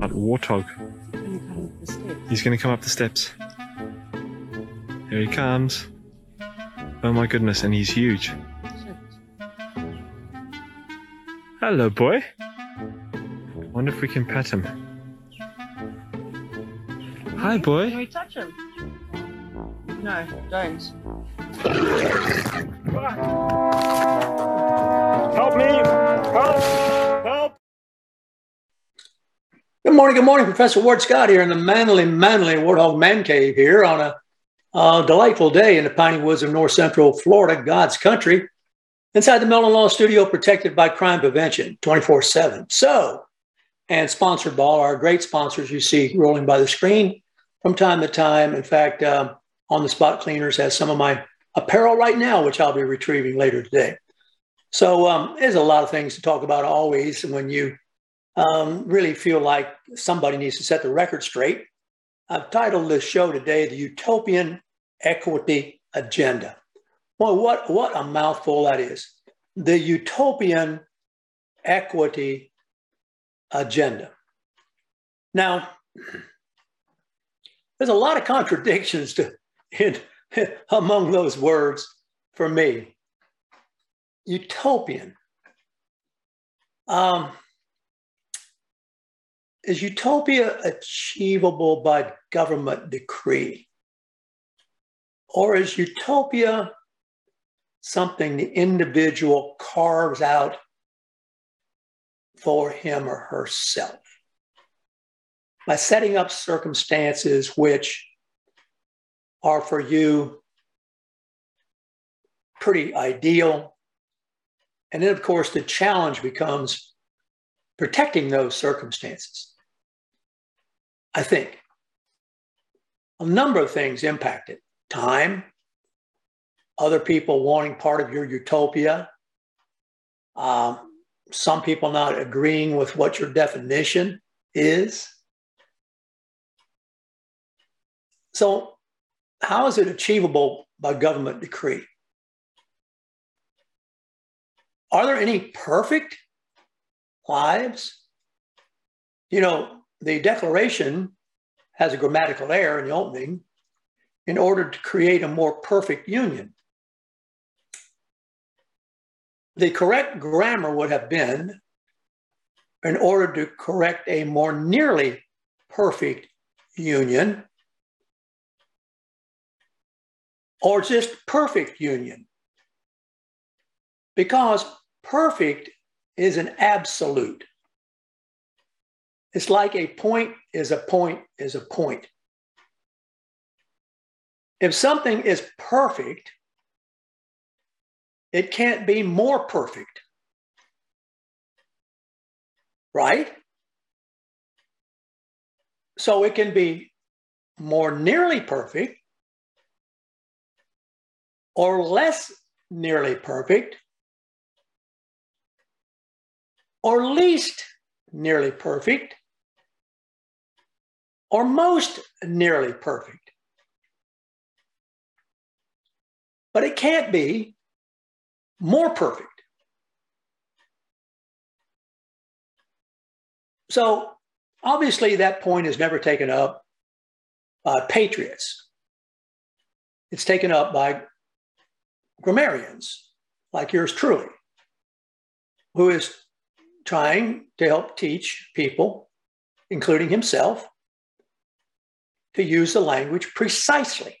That warthog. He's going to come up the steps. Here he comes. Oh my goodness, and he's huge. Hello, boy. Wonder if we can pet him. Hi, boy. Can we touch him? No, don't. Help me! Help! Help! Morning, good morning. Professor Ward Scott here in the manly, manly Warthog Man Cave here on a uh, delightful day in the piney woods of north central Florida, God's country, inside the Mellon Law Studio, protected by crime prevention 24 7. So, and sponsored by all our great sponsors you see rolling by the screen from time to time. In fact, um, On the Spot Cleaners has some of my apparel right now, which I'll be retrieving later today. So, um, there's a lot of things to talk about always when you um, really feel like somebody needs to set the record straight. I've titled this show today "The Utopian Equity Agenda." Well, what what a mouthful that is! The utopian equity agenda. Now, there's a lot of contradictions to in, among those words for me. Utopian. Um, is utopia achievable by government decree? Or is utopia something the individual carves out for him or herself? By setting up circumstances which are for you pretty ideal. And then, of course, the challenge becomes protecting those circumstances. I think a number of things impact it time, other people wanting part of your utopia, um, some people not agreeing with what your definition is. So, how is it achievable by government decree? Are there any perfect lives? You know, the Declaration has a grammatical error in the opening in order to create a more perfect union. The correct grammar would have been in order to correct a more nearly perfect union or just perfect union. Because perfect is an absolute. It's like a point is a point is a point. If something is perfect, it can't be more perfect. Right? So it can be more nearly perfect or less nearly perfect or least nearly perfect or most nearly perfect. But it can't be more perfect. So obviously, that point is never taken up by patriots. It's taken up by grammarians like yours truly, who is trying to help teach people, including himself, to use the language precisely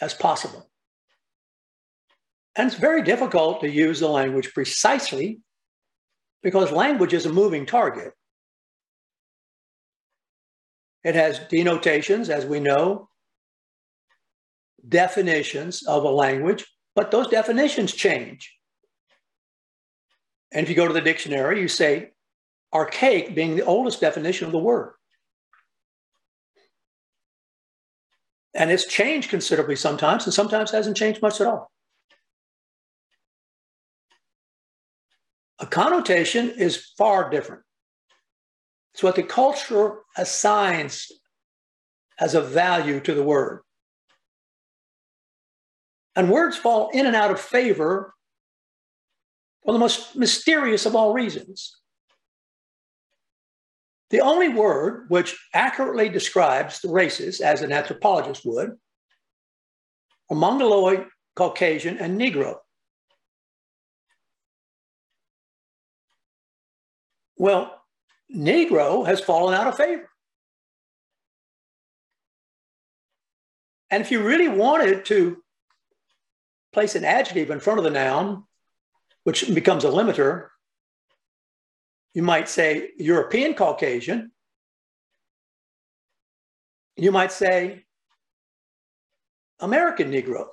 as possible. And it's very difficult to use the language precisely because language is a moving target. It has denotations, as we know, definitions of a language, but those definitions change. And if you go to the dictionary, you say archaic being the oldest definition of the word. And it's changed considerably sometimes, and sometimes hasn't changed much at all. A connotation is far different. It's what the culture assigns as a value to the word. And words fall in and out of favor for the most mysterious of all reasons. The only word which accurately describes the races, as an anthropologist would, are Mongoloid, Caucasian, and Negro. Well, Negro has fallen out of favor. And if you really wanted to place an adjective in front of the noun, which becomes a limiter, you might say European Caucasian. You might say American Negro.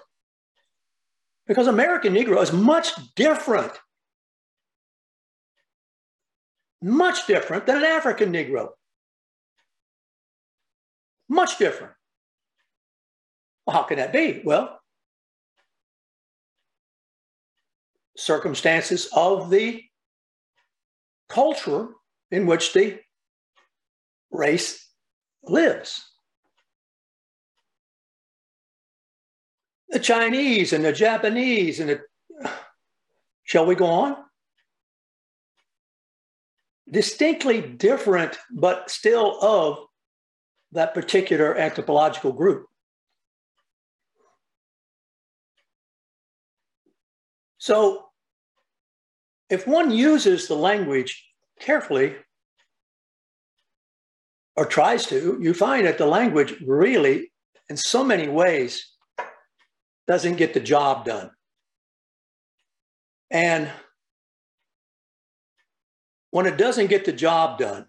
Because American Negro is much different, much different than an African Negro. Much different. Well, how can that be? Well, circumstances of the culture in which the race lives. The Chinese and the Japanese and the. Shall we go on? Distinctly different, but still of that particular anthropological group. So, if one uses the language carefully or tries to, you find that the language really, in so many ways, doesn't get the job done. And when it doesn't get the job done,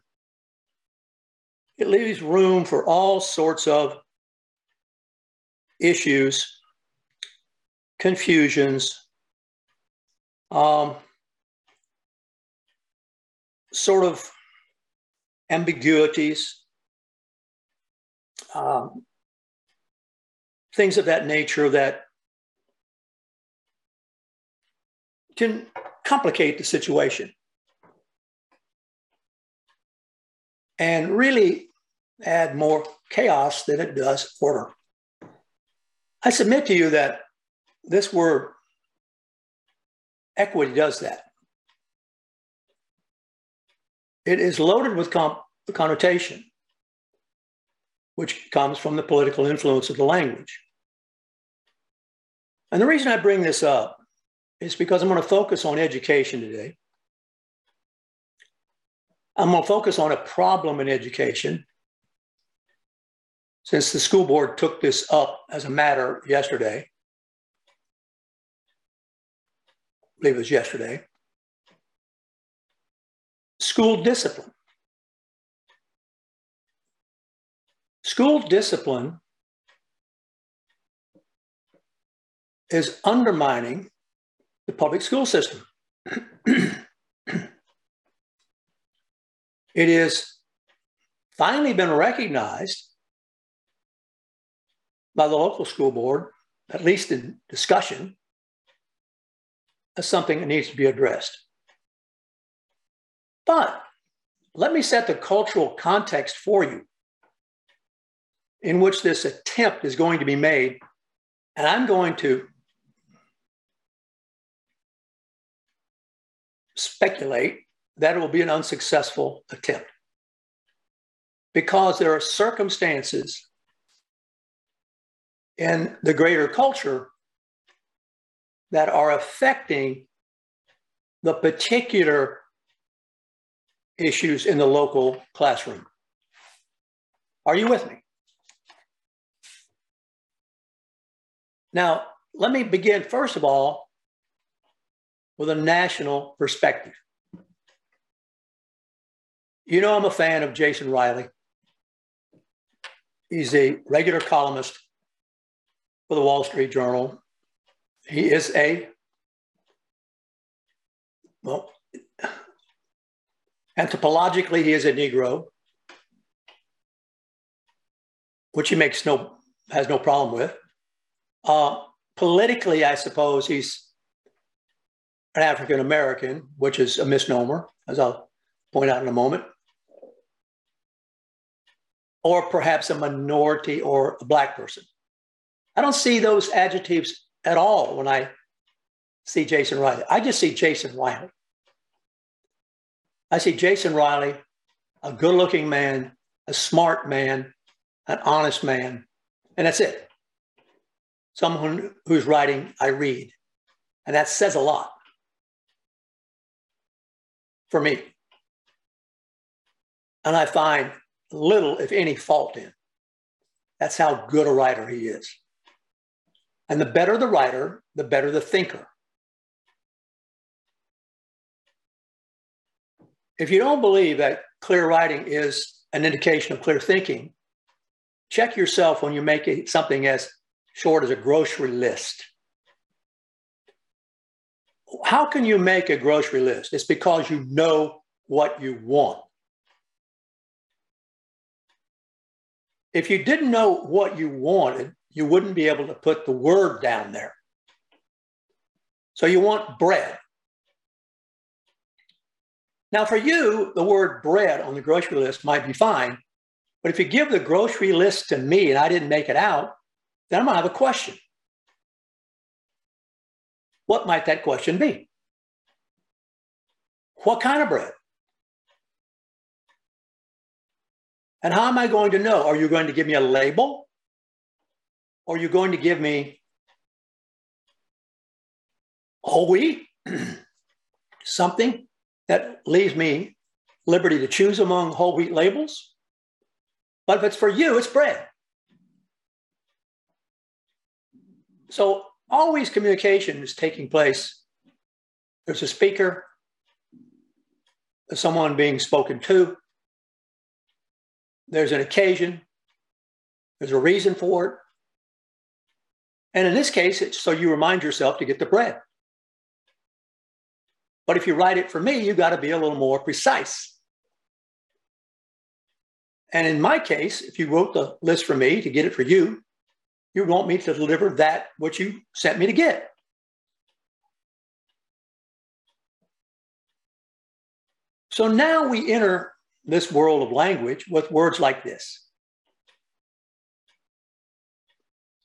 it leaves room for all sorts of issues, confusions, um, sort of ambiguities, um, things of that nature that can complicate the situation and really add more chaos than it does order. I submit to you that this word equity does that. It is loaded with connotation, which comes from the political influence of the language. And the reason I bring this up is because I'm going to focus on education today. I'm going to focus on a problem in education. Since the school board took this up as a matter yesterday, I believe it was yesterday, school discipline. School discipline is undermining the public school system. it has finally been recognized by the local school board, at least in discussion, as something that needs to be addressed. But let me set the cultural context for you in which this attempt is going to be made. And I'm going to speculate that it will be an unsuccessful attempt because there are circumstances in the greater culture that are affecting the particular issues in the local classroom. Are you with me? Now, let me begin, first of all, with a national perspective. You know, I'm a fan of Jason Riley. He's a regular columnist for the Wall Street Journal he is a, well, anthropologically, he is a Negro, which he makes no, has no problem with. Uh, politically, I suppose he's an African American, which is a misnomer, as I'll point out in a moment. Or perhaps a minority or a black person. I don't see those adjectives at all when I see Jason Riley. I just see Jason Riley. I see Jason Riley a good looking man, a smart man, an honest man, and that's it. Someone who's writing, I read. And that says a lot for me. And I find little, if any, fault in. That's how good a writer he is. And the better the writer, the better the thinker. If you don't believe that clear writing is an indication of clear thinking, check yourself when you make something as short as a grocery list. How can you make a grocery list? It's because you know what you want. If you didn't know what you wanted, you wouldn't be able to put the word down there. So you want bread. Now, for you, the word bread on the grocery list might be fine. But if you give the grocery list to me and I didn't make it out, then I'm going to have a question. What might that question be? What kind of bread? And how am I going to know? Are you going to give me a label? Or are you going to give me oh, whole wheat? Something that leaves me liberty to choose among whole wheat labels? But if it's for you, it's bread. So always communication is taking place. There's a speaker, there's someone being spoken to, there's an occasion, there's a reason for it. And in this case, it's so you remind yourself to get the bread. But if you write it for me, you got to be a little more precise. And in my case, if you wrote the list for me to get it for you, you want me to deliver that what you sent me to get. So now we enter this world of language with words like this.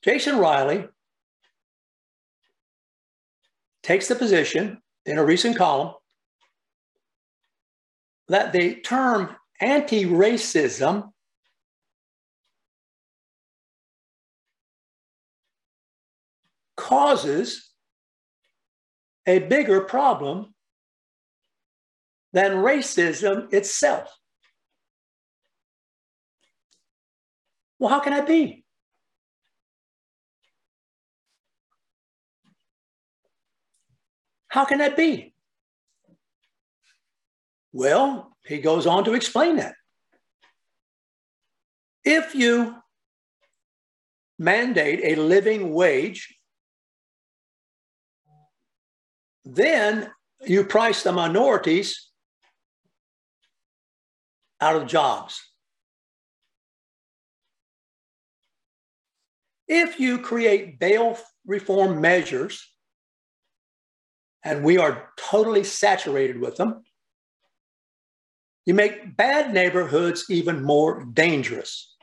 Jason Riley takes the position in a recent column that the term anti racism causes a bigger problem than racism itself. Well, how can that be? How can that be? Well, he goes on to explain that. If you mandate a living wage, then you price the minorities out of jobs. If you create bail reform measures, and we are totally saturated with them, you make bad neighborhoods even more dangerous.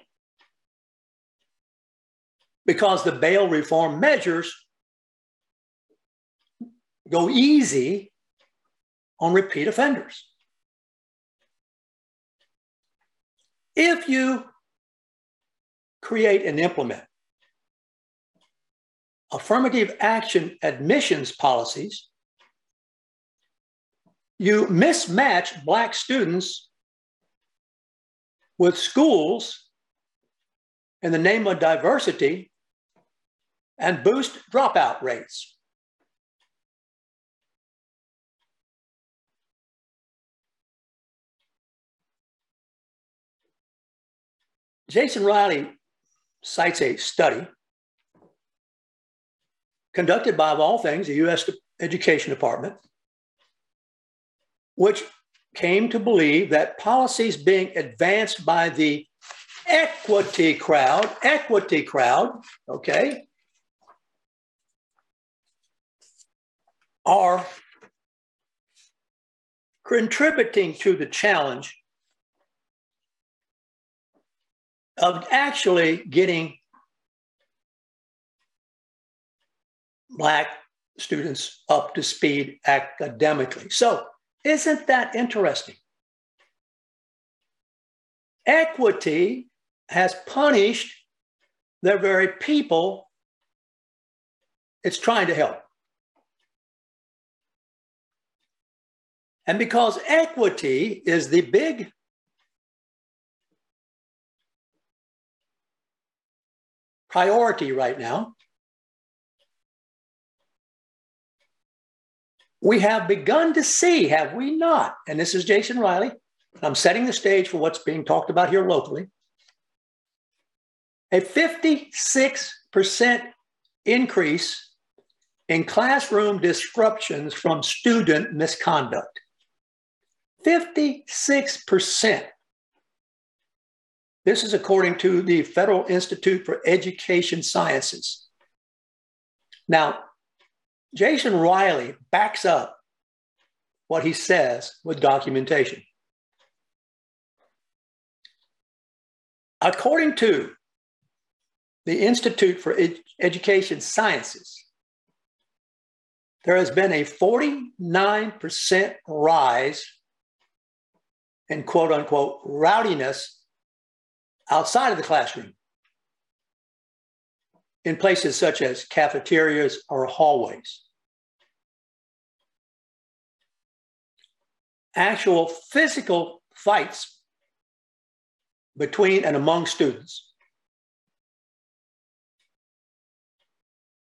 Because the bail reform measures go easy on repeat offenders. If you create and implement affirmative action admissions policies, you mismatch Black students with schools in the name of diversity and boost dropout rates. Jason Riley cites a study conducted by, of all things, the US Education Department, which came to believe that policies being advanced by the equity crowd, equity crowd, okay, are contributing to the challenge of actually getting Black students up to speed academically. So, isn't that interesting? equity has punished the very people it's trying to help. And because equity is the big priority right now, we have begun to see, have we not? And this is Jason Riley. I'm setting the stage for what's being talked about here locally. A 56% increase in classroom disruptions from student misconduct. 56%. This is according to the Federal Institute for Education Sciences. Now, Jason Riley backs up what he says with documentation. According to the Institute for Ed- Education Sciences, there has been a 49% rise in quote unquote rowdiness outside of the classroom in places such as cafeterias or hallways. Actual physical fights between and among students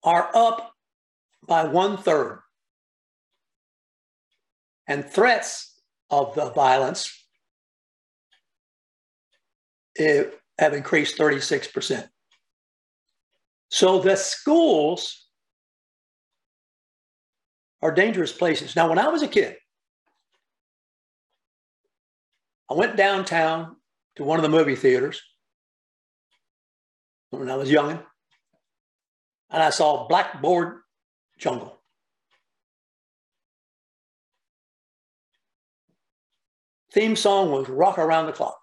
are up by one third. And threats of the violence eh, have increased 36%. So the schools are dangerous places. Now, when I was a kid, I went downtown to one of the movie theaters when I was young, and I saw Blackboard Jungle. Theme song was Rock Around the Clock.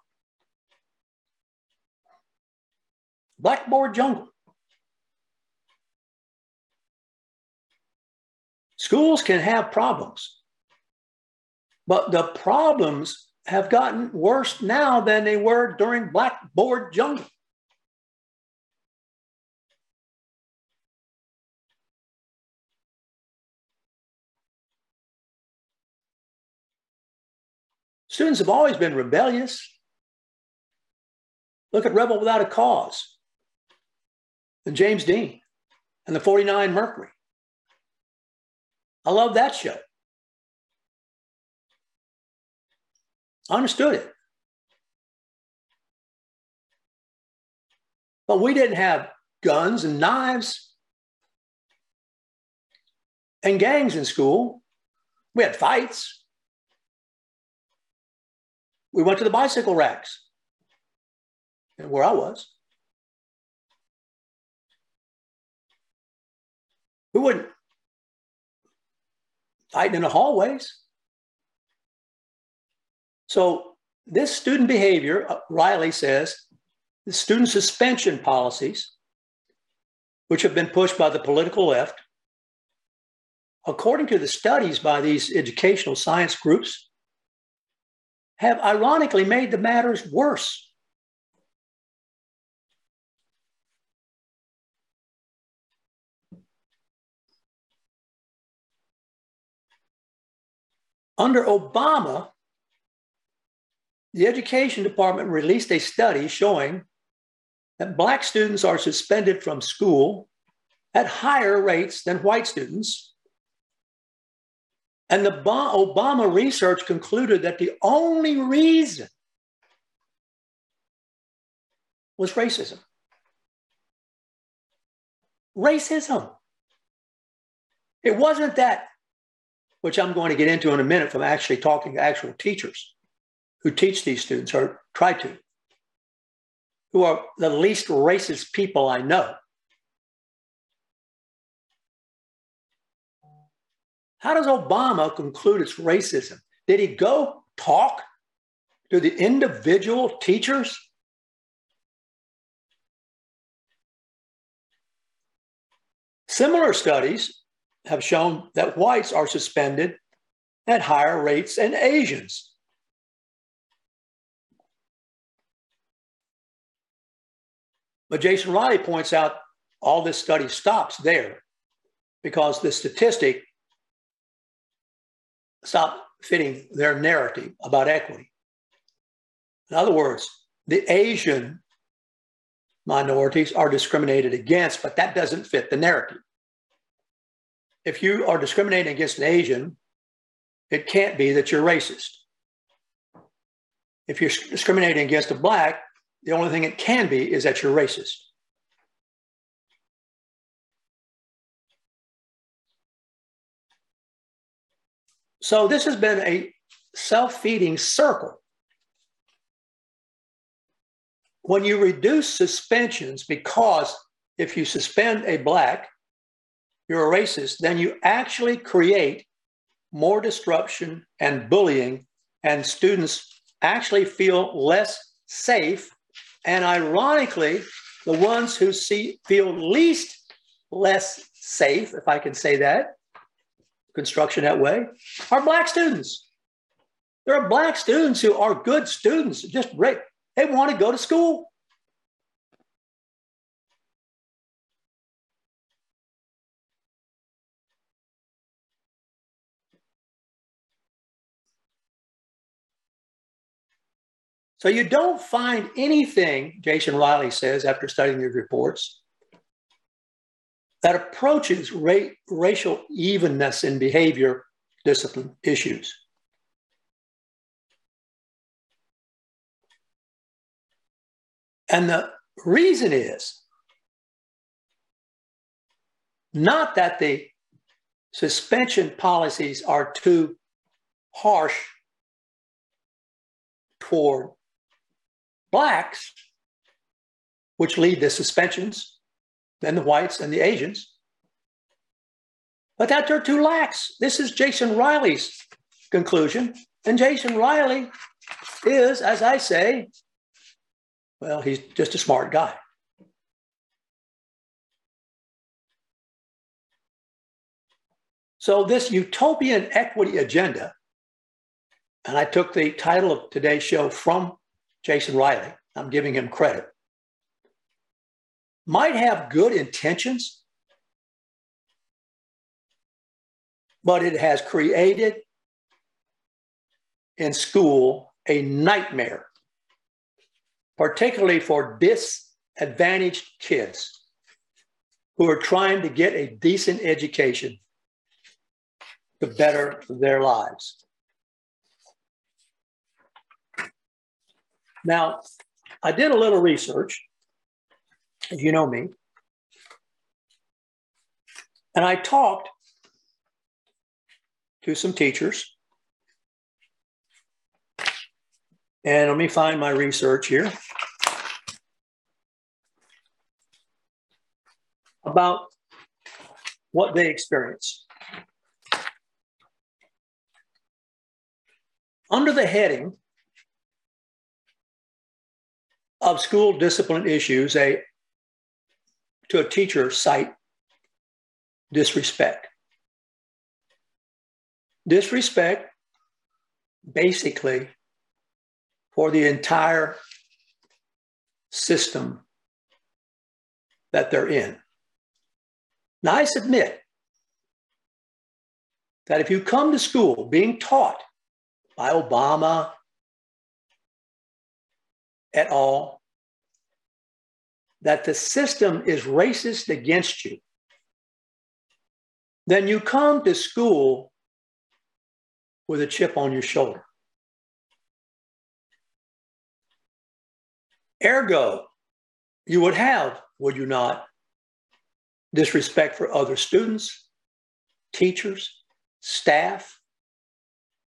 Blackboard Jungle. Schools can have problems, but the problems have gotten worse now than they were during Blackboard Jungle. Students have always been rebellious. Look at Rebel Without a Cause and James Dean and the 49 Mercury. I love that show. I understood it. But we didn't have guns and knives and gangs in school. We had fights. We went to the bicycle racks and where I was. We wouldn't fighting in the hallways. So this student behavior, uh, Riley says, the student suspension policies, which have been pushed by the political left, according to the studies by these educational science groups, have ironically made the matters worse. Under Obama, the Education Department released a study showing that Black students are suspended from school at higher rates than white students. And the Obama research concluded that the only reason was racism. Racism. It wasn't that, which I'm going to get into in a minute from actually talking to actual teachers who teach these students or try to, who are the least racist people I know. How does Obama conclude it's racism? Did he go talk to the individual teachers? Similar studies have shown that whites are suspended at higher rates than Asians. But Jason Riley points out all this study stops there because the statistic stopped fitting their narrative about equity. In other words, the Asian minorities are discriminated against, but that doesn't fit the narrative. If you are discriminating against an Asian, it can't be that you're racist. If you're discriminating against a black, the only thing it can be is that you're racist. So this has been a self-feeding circle. When you reduce suspensions, because if you suspend a black, you're a racist, then you actually create more disruption and bullying, and students actually feel less safe. And ironically, the ones who see feel least less safe, if I can say that, construction that way, are black students. There are black students who are good students, just great. They want to go to school. So you don't find anything, Jason Riley says after studying these reports, that approaches ra- racial evenness in behavior discipline issues. And the reason is not that the suspension policies are too harsh toward blacks, which lead to suspensions than the whites and the Asians. But that they're too lax. This is Jason Riley's conclusion. And Jason Riley is, as I say, well, he's just a smart guy. So, this utopian equity agenda, and I took the title of today's show from Jason Riley, I'm giving him credit might have good intentions, but it has created in school a nightmare, particularly for disadvantaged kids who are trying to get a decent education to better their lives. Now, I did a little research if you know me. And I talked to some teachers. And let me find my research here about what they experience. Under the heading of school discipline issues, a to a teacher cite disrespect. Disrespect, basically, for the entire system that they're in. Now, I submit that if you come to school being taught by Obama et all, that the system is racist against you, then you come to school with a chip on your shoulder. Ergo, you would have, would you not, disrespect for other students, teachers, staff,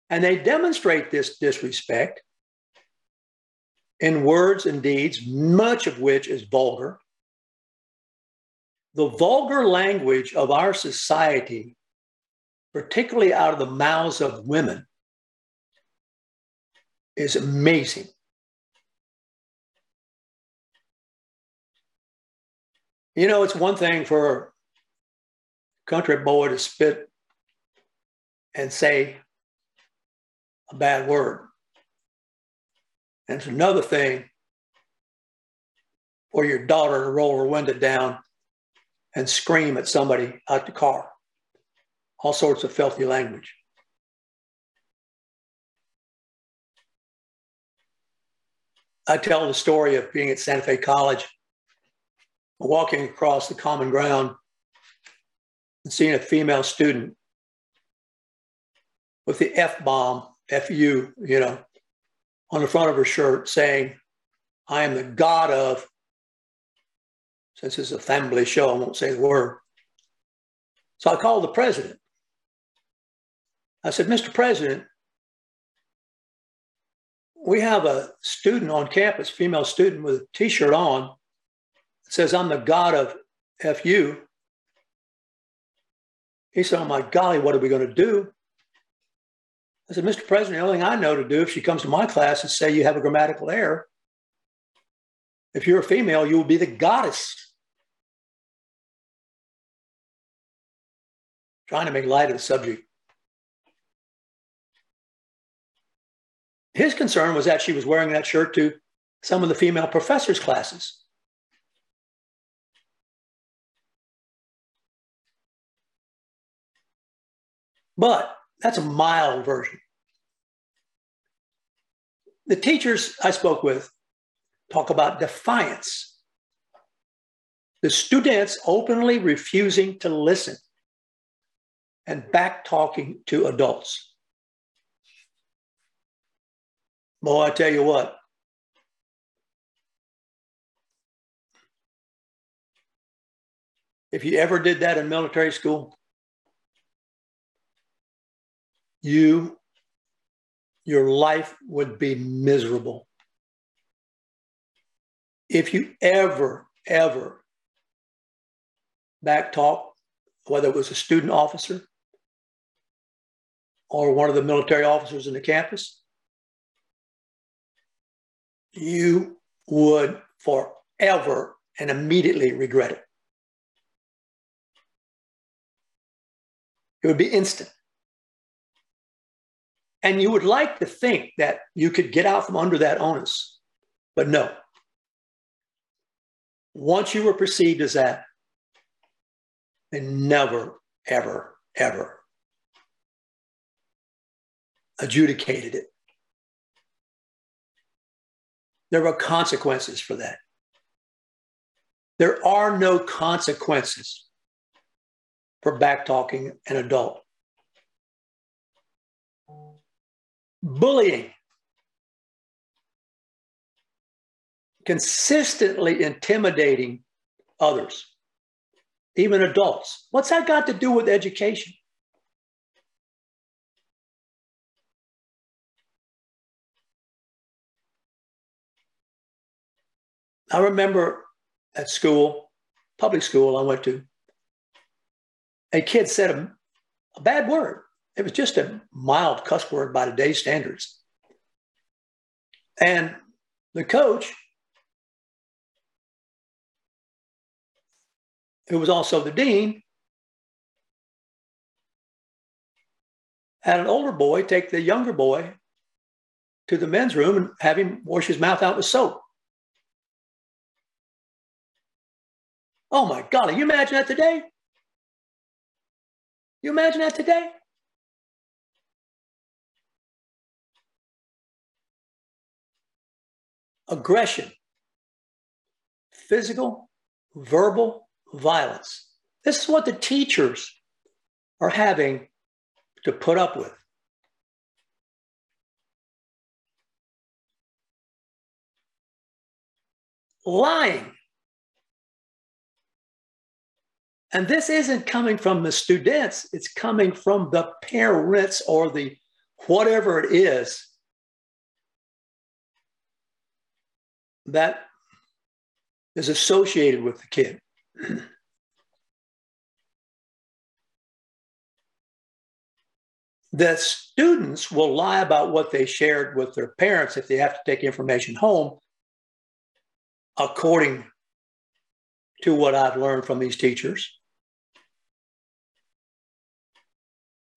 and they demonstrate this disrespect in words and deeds, much of which is vulgar. The vulgar language of our society, particularly out of the mouths of women, is amazing. You know, it's one thing for a country boy to spit and say a bad word. And it's another thing for your daughter to roll her window down and scream at somebody out the car. All sorts of filthy language. I tell the story of being at Santa Fe College, walking across the common ground and seeing a female student with the F bomb, FU, you know, on the front of her shirt saying, I am the God of, since it's a family show, I won't say the word. So I called the president. I said, Mr. President, we have a student on campus, female student with a t-shirt on that says, I'm the God of FU. He said, Oh my golly, what are we going to do? I said, Mr. President, the only thing I know to do if she comes to my class is say you have a grammatical error. If you're a female, you will be the goddess. Trying to make light of the subject. His concern was that she was wearing that shirt to some of the female professors' classes. But that's a mild version. The teachers I spoke with talk about defiance. The students openly refusing to listen and back talking to adults. Boy, I tell you what. If you ever did that in military school, you, your life would be miserable. If you ever, ever back talk, whether it was a student officer or one of the military officers in the campus, you would forever and immediately regret it. It would be instant. And you would like to think that you could get out from under that onus, but no. Once you were perceived as that, they never, ever, ever adjudicated it. There were consequences for that. There are no consequences for backtalking an adult. Bullying, consistently intimidating others, even adults. What's that got to do with education? I remember at school, public school I went to, a kid said a, a bad word. It was just a mild cuss word by today's standards. And the coach, who was also the dean, had an older boy take the younger boy to the men's room and have him wash his mouth out with soap. Oh my God, you imagine that today? You imagine that today? Aggression, physical, verbal violence. This is what the teachers are having to put up with. Lying And this isn't coming from the students, it's coming from the parents or the whatever it is that is associated with the kid. the students will lie about what they shared with their parents if they have to take information home, according to what I've learned from these teachers.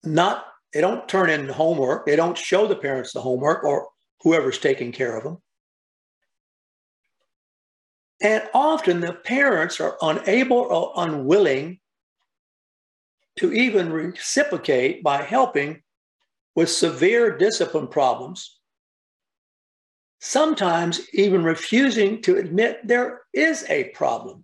Not, they don't turn in homework. They don't show the parents the homework or whoever's taking care of them. And often the parents are unable or unwilling to even reciprocate by helping with severe discipline problems, sometimes even refusing to admit there is a problem.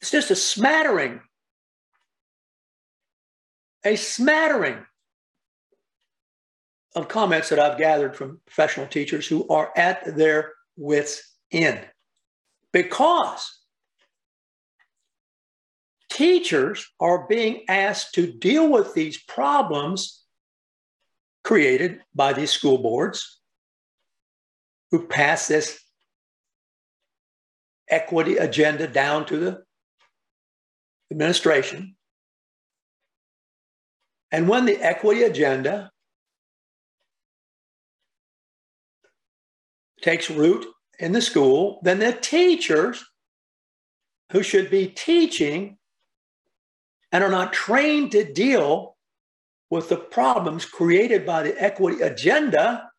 It's just a smattering, a smattering of comments that I've gathered from professional teachers who are at their wits' end. Because teachers are being asked to deal with these problems created by these school boards who pass this equity agenda down to the administration. And when the equity agenda takes root in the school, then the teachers who should be teaching and are not trained to deal with the problems created by the equity agenda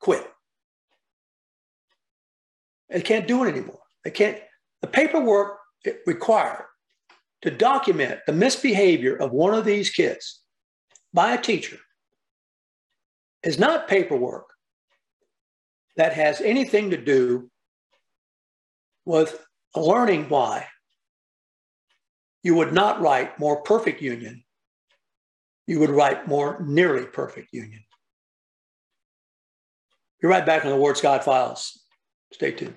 quit. They can't do it anymore. They can't, the paperwork required to document the misbehavior of one of these kids by a teacher is not paperwork that has anything to do with learning why you would not write more perfect union. You would write more nearly perfect union. You're right back on the Ward Scott files. Stay tuned.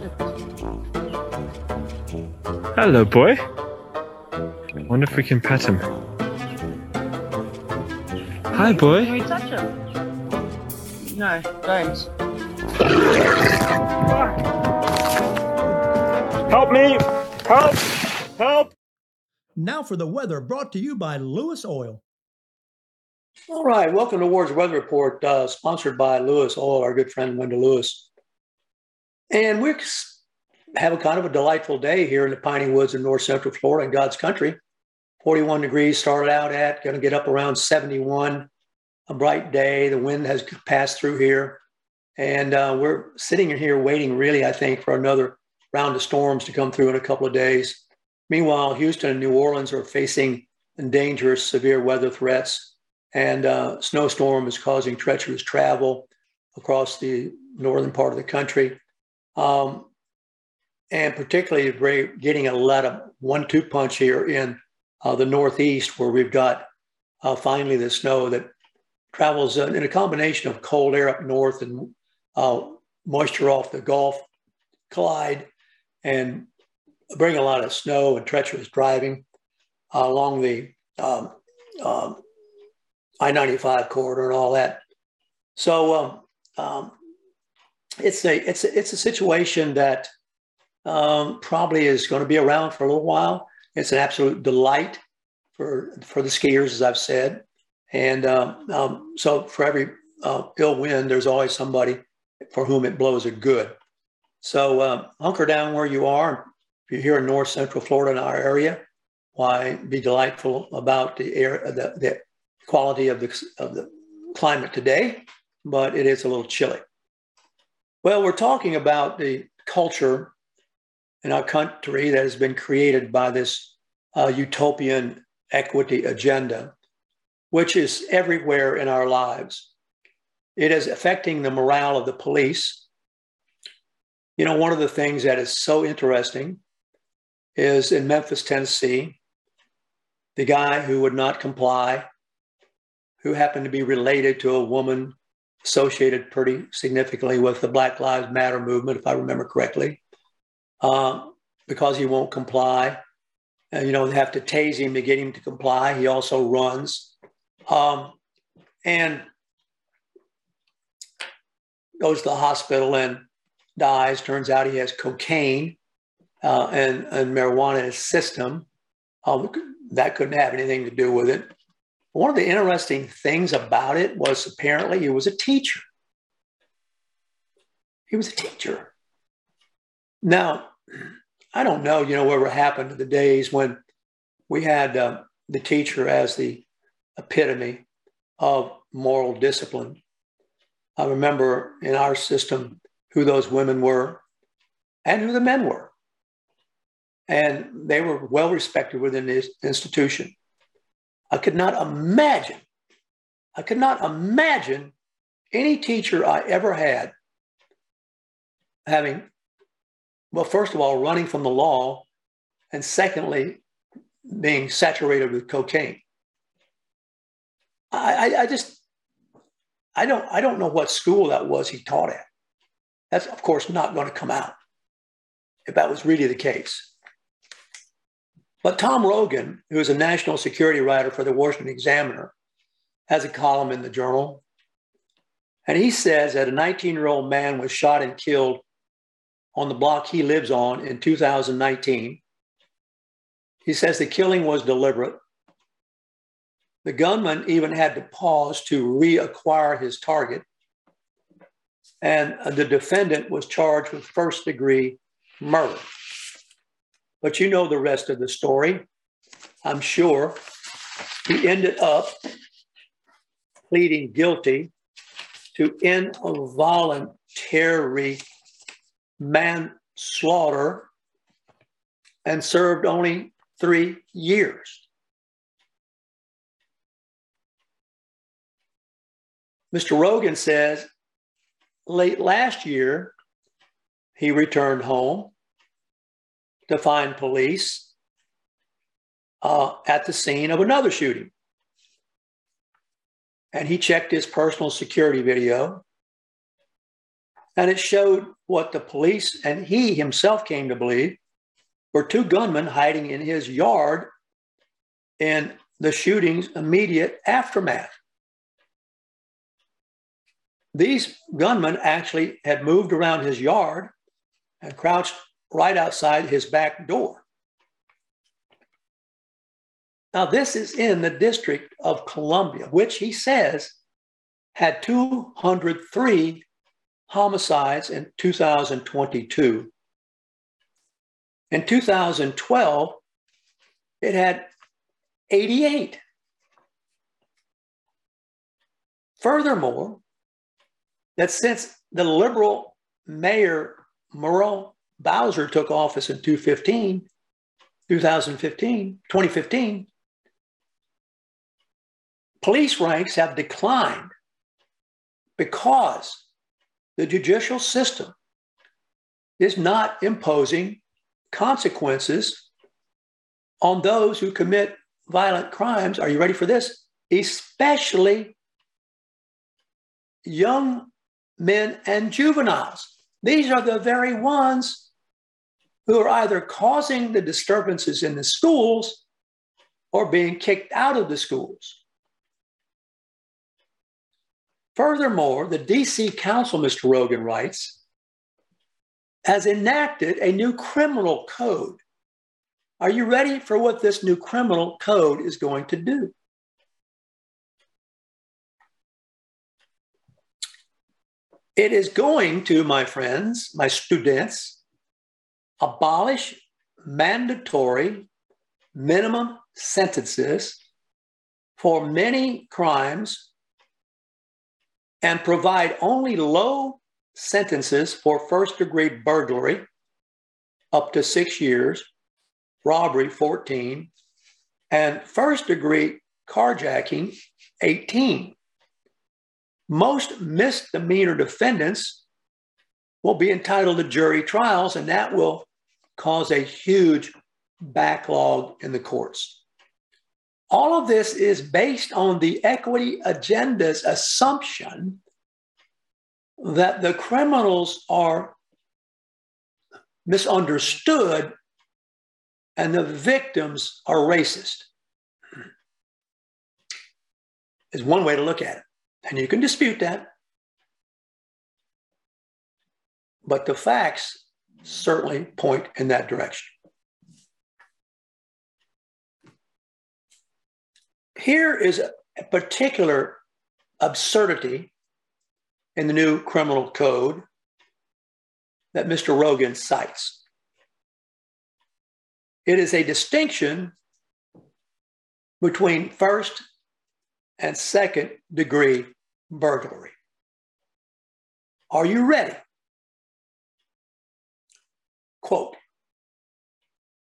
Hello, boy. Wonder if we can pet him. Hi, boy. Can boy. we touch him? No, don't. Help me! Help! Help! Now for the weather brought to you by Lewis Oil. All right, welcome to Ward's Weather Report, uh, sponsored by Lewis Oil, our good friend Wendell Lewis. And we have a kind of a delightful day here in the piney woods in north central Florida in God's country. 41 degrees started out at, going to get up around 71. A bright day. The wind has passed through here. And uh, we're sitting in here waiting, really, I think, for another round of storms to come through in a couple of days. Meanwhile, Houston and New Orleans are facing dangerous severe weather threats, and uh, snowstorm is causing treacherous travel across the northern part of the country. Um, and particularly getting a lot of one-two punch here in uh, the Northeast, where we've got uh, finally the snow that travels in a combination of cold air up north and uh, moisture off the Gulf collide and bring a lot of snow and treacherous driving uh, along the um, um, I-95 corridor and all that. So um, um, it's a it's a, it's a situation that um, probably is going to be around for a little while. It's an absolute delight for for the skiers, as I've said, and um, um, so for every uh, ill wind, there's always somebody for whom it blows a good. So uh, hunker down where you are. If you're here in North Central Florida in our area, why be delightful about the air, the, the quality of the of the climate today, but it is a little chilly. Well, we're talking about the culture in our country that has been created by this uh, utopian equity agenda, which is everywhere in our lives. It is affecting the morale of the police. You know, one of the things that is so interesting is in Memphis, Tennessee, the guy who would not comply, who happened to be related to a woman associated pretty significantly with the Black Lives Matter movement, if I remember correctly, uh, because he won't comply. You know, they have to tase him to get him to comply. He also runs um, and goes to the hospital and dies. Turns out he has cocaine uh, and, and marijuana in his system. Um, that couldn't have anything to do with it. One of the interesting things about it was apparently he was a teacher. He was a teacher. Now, I don't know, you know, whatever happened to the days when we had uh, the teacher as the epitome of moral discipline. I remember in our system who those women were and who the men were. And they were well respected within this institution. I could not imagine, I could not imagine any teacher I ever had having, well, first of all, running from the law, and secondly, being saturated with cocaine. I, I, I just, I don't, I don't know what school that was he taught at. That's, of course, not going to come out if that was really the case. But Tom Rogan, who is a national security writer for the Washington Examiner, has a column in the journal. And he says that a 19 year old man was shot and killed on the block he lives on in 2019. He says the killing was deliberate. The gunman even had to pause to reacquire his target. And the defendant was charged with first degree murder. But you know the rest of the story, I'm sure. He ended up pleading guilty to involuntary manslaughter and served only three years. Mr. Rogan says late last year, he returned home to find police uh, at the scene of another shooting. And he checked his personal security video, and it showed what the police and he himself came to believe were two gunmen hiding in his yard in the shooting's immediate aftermath. These gunmen actually had moved around his yard and crouched right outside his back door. Now, this is in the District of Columbia, which he says had 203 homicides in 2022. In 2012, it had 88. Furthermore, that since the liberal mayor Muriel Bowser took office in 2015, 2015, 2015, police ranks have declined because the judicial system is not imposing consequences on those who commit violent crimes. Are you ready for this? Especially young men and juveniles. These are the very ones who are either causing the disturbances in the schools or being kicked out of the schools. Furthermore, the DC Council, Mr. Rogan writes, has enacted a new criminal code. Are you ready for what this new criminal code is going to do? It is going to, my friends, my students, abolish mandatory minimum sentences for many crimes and provide only low sentences for first degree burglary, up to six years, robbery, 14, and first degree carjacking, 18 most misdemeanor defendants will be entitled to jury trials, and that will cause a huge backlog in the courts. All of this is based on the equity agenda's assumption that the criminals are misunderstood and the victims are racist. Is one way to look at it. And you can dispute that. But the facts certainly point in that direction. Here is a particular absurdity in the new criminal code that Mr. Rogan cites. It is a distinction between first and second degree burglary. Are you ready? Quote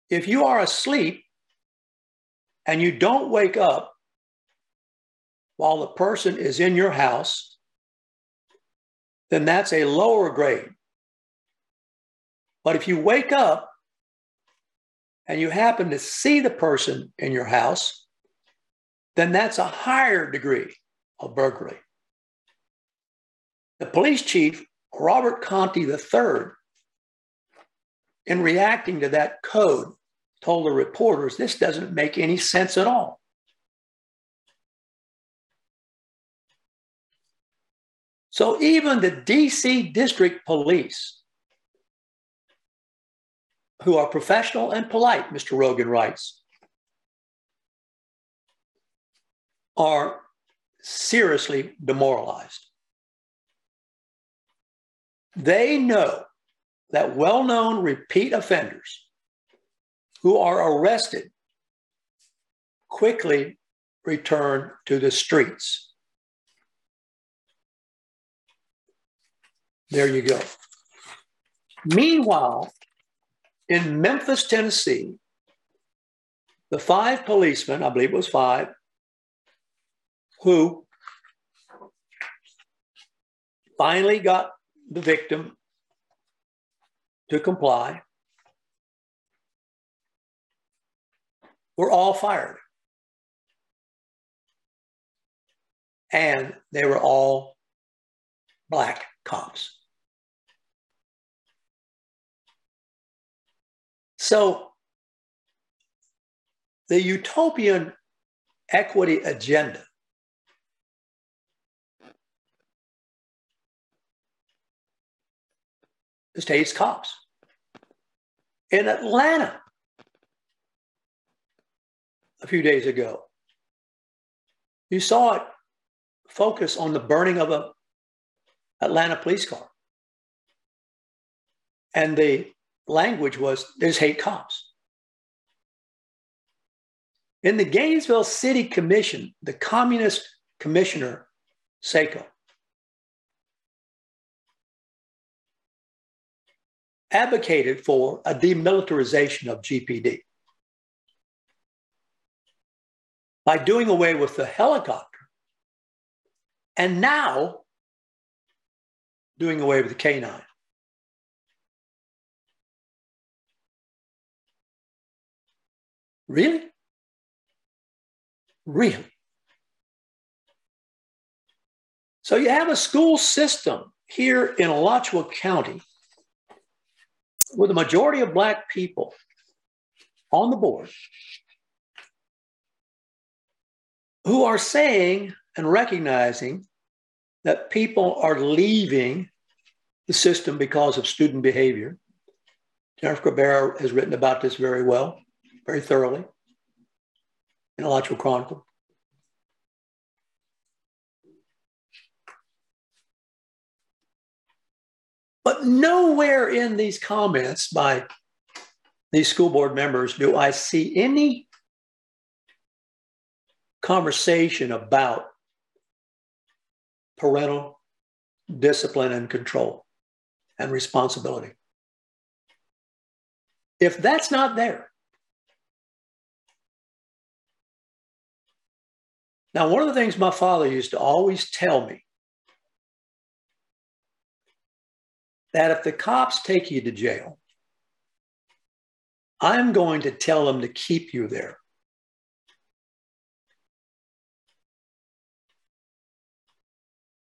If you are asleep and you don't wake up while the person is in your house, then that's a lower grade. But if you wake up and you happen to see the person in your house, then that's a higher degree of burglary. The police chief, Robert Contee III, in reacting to that code, told the reporters this doesn't make any sense at all. So even the DC District Police, who are professional and polite, Mr. Rogan writes, are seriously demoralized. They know that well known repeat offenders who are arrested quickly return to the streets. There you go. Meanwhile, in Memphis, Tennessee, the five policemen, I believe it was five, who finally got the victim to comply were all fired. And they were all black cops. So the utopian equity agenda the state's cops. In Atlanta, a few days ago, you saw it focus on the burning of a Atlanta police car. And the language was there's hate cops. In the Gainesville City Commission, the communist commissioner, Saco, advocated for a demilitarization of GPD by doing away with the helicopter and now doing away with the canine. Really? Really? So you have a school system here in Alachua County with a majority of Black people on the board who are saying and recognizing that people are leaving the system because of student behavior. Jennifer Cabrera has written about this very well, very thoroughly in Alachua Chronicle. But nowhere in these comments by these school board members do I see any conversation about parental discipline and control and responsibility. If that's not there, now, one of the things my father used to always tell me that if the cops take you to jail, I'm going to tell them to keep you there.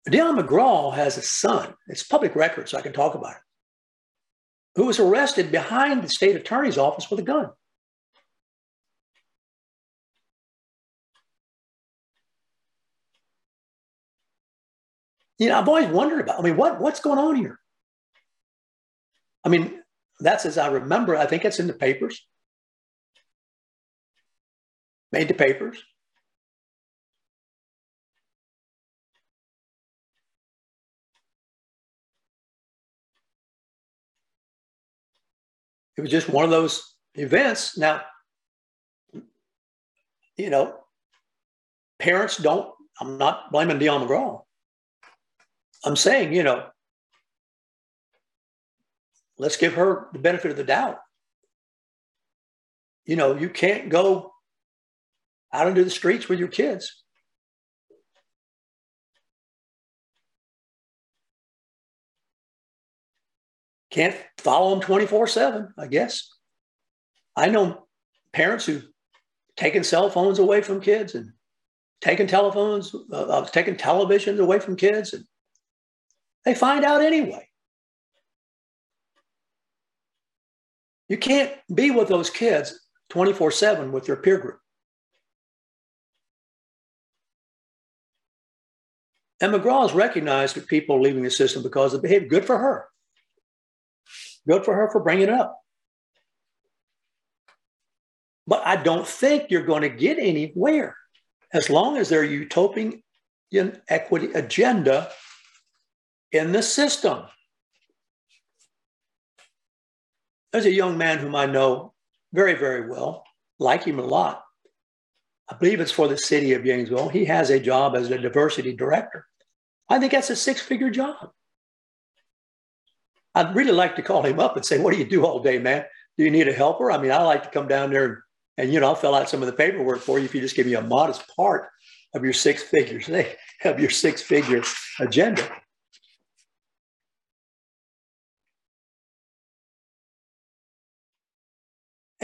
Diyonne McGraw has a son, it's public record, so I can talk about it, who was arrested behind the state attorney's office with a gun. You know, I've always wondered about, I mean, what, what's going on here? I mean, that's as I remember. I think it's in the papers. Made the papers. It was just one of those events. Now, you know, parents don't, I'm not blaming Diyonne McGraw. I'm saying, you know, let's give her the benefit of the doubt. You know, you can't go out into the streets with your kids. Can't follow them 24 7, I guess. I know parents who've taken cell phones away from kids and taken telephones, uh, uh taken televisions away from kids, and they find out anyway. You can't be with those kids 24 7 with your peer group. And McGraw has recognized that people leaving the system because of behavior. Good for her. Good for her for bringing it up. But I don't think you're going to get anywhere as long as there's utopian equity agenda in the system. There's a young man whom I know very, very well, like him a lot. I believe it's for the city of Gainesville. He has a job as a diversity director. I think that's a six figure job. I'd really like to call him up and say, What do you do all day, man? Do you need a helper? I mean, I like to come down there and, and you know, I'll fill out some of the paperwork for you if you just give me a modest part of your six figures, of your six figure agenda.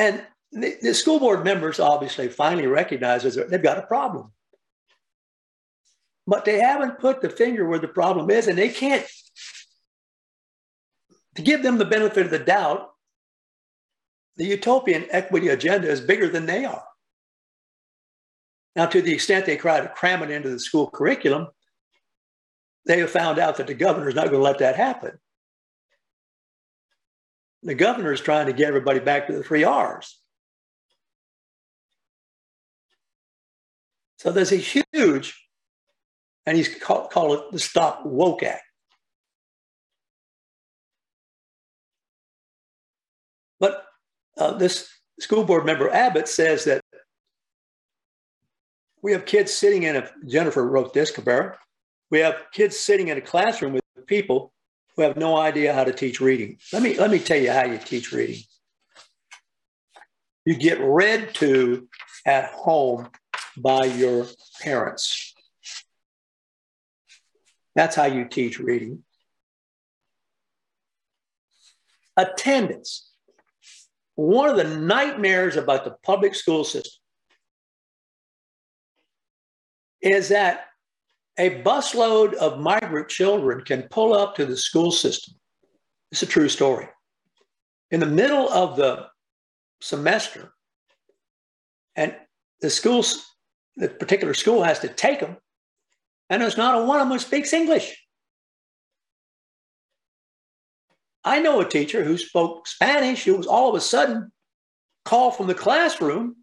And the, the school board members obviously finally recognize that they've got a problem. But they haven't put the finger where the problem is, and they can't. To give them the benefit of the doubt, the utopian equity agenda is bigger than they are. Now, to the extent they try to cram it into the school curriculum, they have found out that the governor is not going to let that happen the governor is trying to get everybody back to the three R's. So there's a huge, and he's call, call it the Stop Woke Act. But uh, this school board member Abbitt says that we have kids sitting in a, Jennifer wrote this, Cabrera. We have kids sitting in a classroom with people who have no idea how to teach reading. Let me let me tell you how you teach reading. You get read to at home by your parents. That's how you teach reading. Attendance. One of the nightmares about the public school system is that a busload of migrant children can pull up to the school system. It's a true story. In the middle of the semester, and the schools, the particular school has to take them, and there's not a one of them who speaks English. I know a teacher who spoke Spanish who was all of a sudden called from the classroom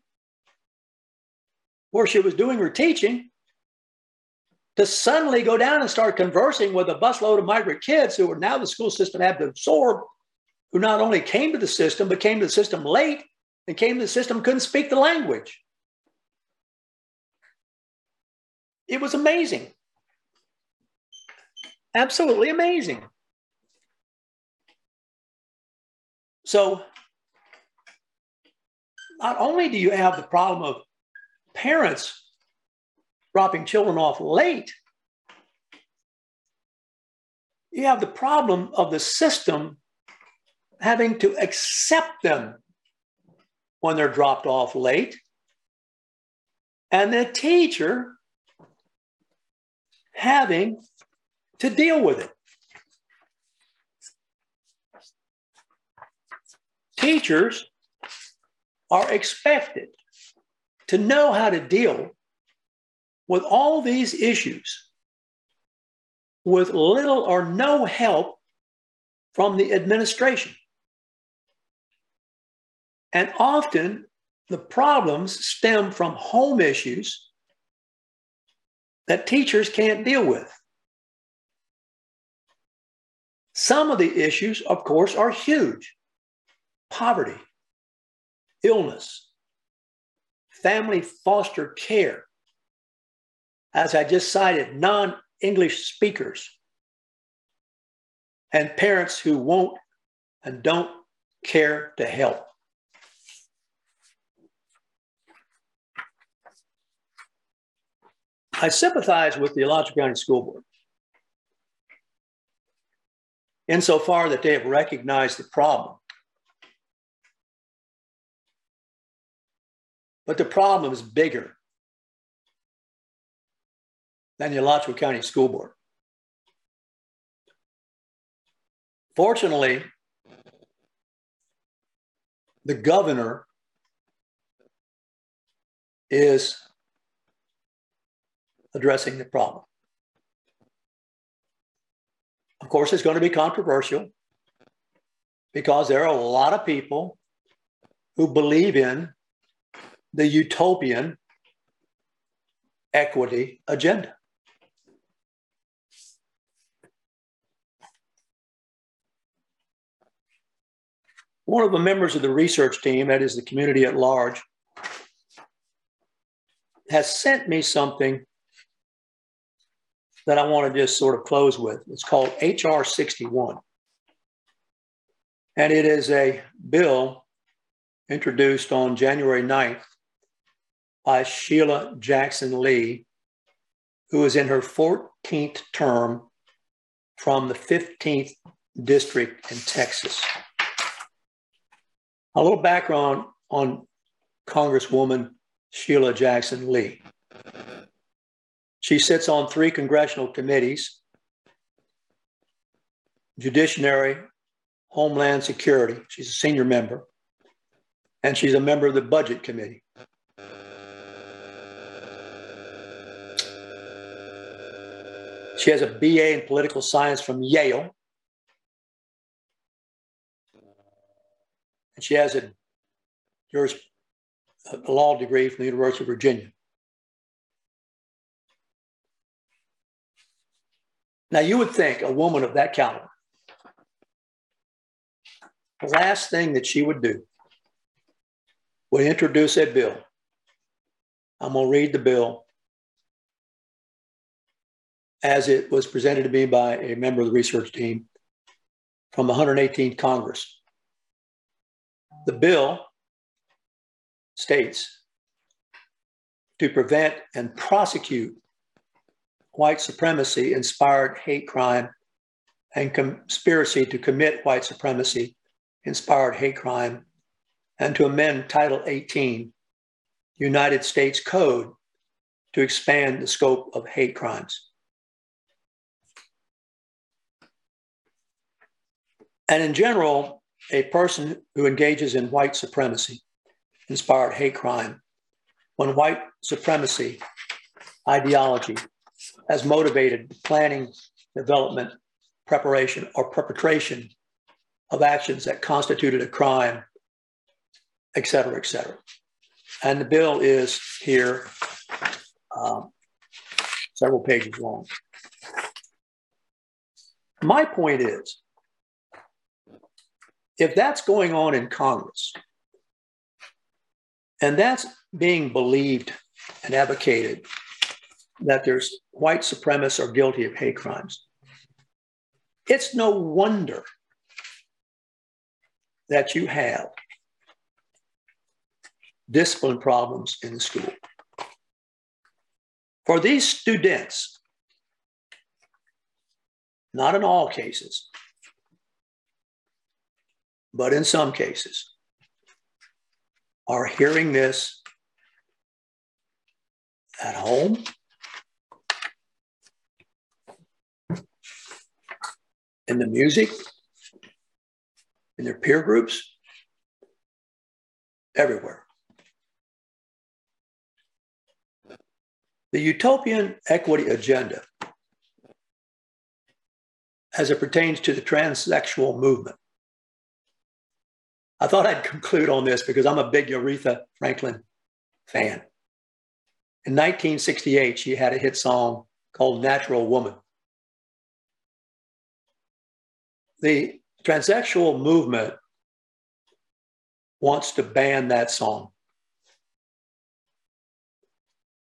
where she was doing her teaching to suddenly go down and start conversing with a busload of migrant kids who are now the school system had to absorb, who not only came to the system, but came to the system late and came to the system, couldn't speak the language. It was amazing. Absolutely amazing. So, not only do you have the problem of parents dropping children off late, you have the problem of the system having to accept them when they're dropped off late, and the teacher having to deal with it. Teachers are expected to know how to deal with all these issues with little or no help from the administration. And often the problems stem from home issues that teachers can't deal with. Some of the issues, of course, are huge poverty, illness, family foster care. As I just cited, non English speakers, and parents who won't and don't care to help. I sympathize with the Alachua County School Board insofar that they have recognized the problem. But the problem is bigger than the County School Board. Fortunately, the governor is addressing the problem. Of course, it's going to be controversial because there are a lot of people who believe in the utopian equity agenda. One of the members of the research team, that is the community at large, has sent me something that I want to just sort of close with. It's called HR 61. And it is a bill introduced on January 9th by Sheila Jackson Lee, who is in her 14th term from the 15th district in Texas. A little background on Congresswoman Sheila Jackson Lee. She sits on three congressional committees Judiciary, Homeland Security. She's a senior member. And she's a member of the Budget Committee. She has a BA in political science from Yale. And she has a, a law degree from the University of Virginia. Now, you would think a woman of that caliber, the last thing that she would do would introduce a bill. I'm going to read the bill as it was presented to me by a member of the research team from 118th Congress. The bill states to prevent and prosecute white supremacy inspired hate crime and conspiracy to commit white supremacy inspired hate crime and to amend Title 18 United States Code to expand the scope of hate crimes. And in general, a person who engages in white supremacy inspired hate crime, when white supremacy ideology has motivated planning, development, preparation, or perpetration of actions that constituted a crime, et cetera, et cetera. And the bill is here, um, several pages long. My point is if that's going on in Congress, and that's being believed and advocated that there's white supremacists are guilty of hate crimes, it's no wonder that you have discipline problems in the school. For these students, not in all cases, but in some cases, are hearing this at home, in the music, in their peer groups, everywhere. The utopian equity agenda, as it pertains to the transsexual movement, I thought I'd conclude on this because I'm a big Aretha Franklin fan. In 1968, she had a hit song called Natural Woman. The transsexual movement wants to ban that song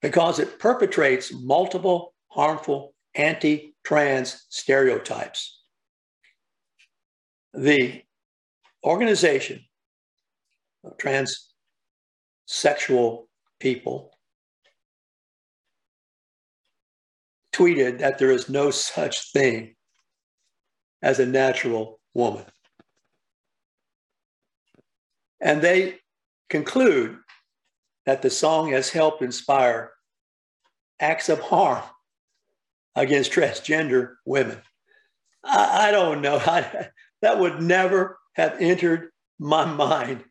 because it perpetrates multiple harmful anti trans stereotypes. The organization transsexual people tweeted that there is no such thing as a natural woman. And they conclude that the song has helped inspire acts of harm against transgender women. I, I don't know. I, that would never have entered my mind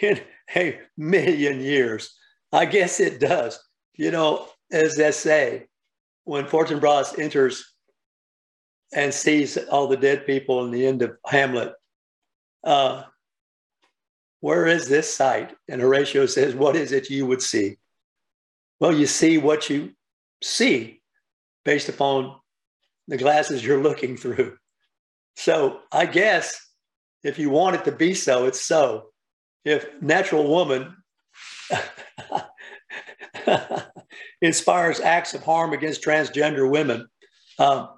in a million years. I guess it does. You know, as they say, when Fortune Fortinbras enters and sees all the dead people in the end of Hamlet, uh, where is this sight? And Horatio says, What is it you would see? Well, you see what you see based upon the glasses you're looking through. So I guess if you want it to be so, it's so. If natural woman inspires acts of harm against transgender women, um,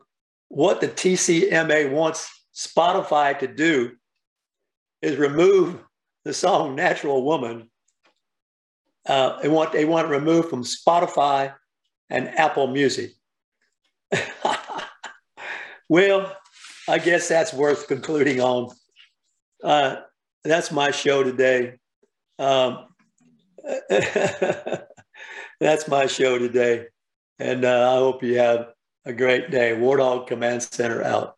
what the TCMA wants Spotify to do is remove the song Natural Woman. Uh, they, want, they want it removed from Spotify and Apple Music. well, I guess that's worth concluding on. Uh, that's my show today. Um, that's my show today. And uh, I hope you have a great day. Warthog Command Center out.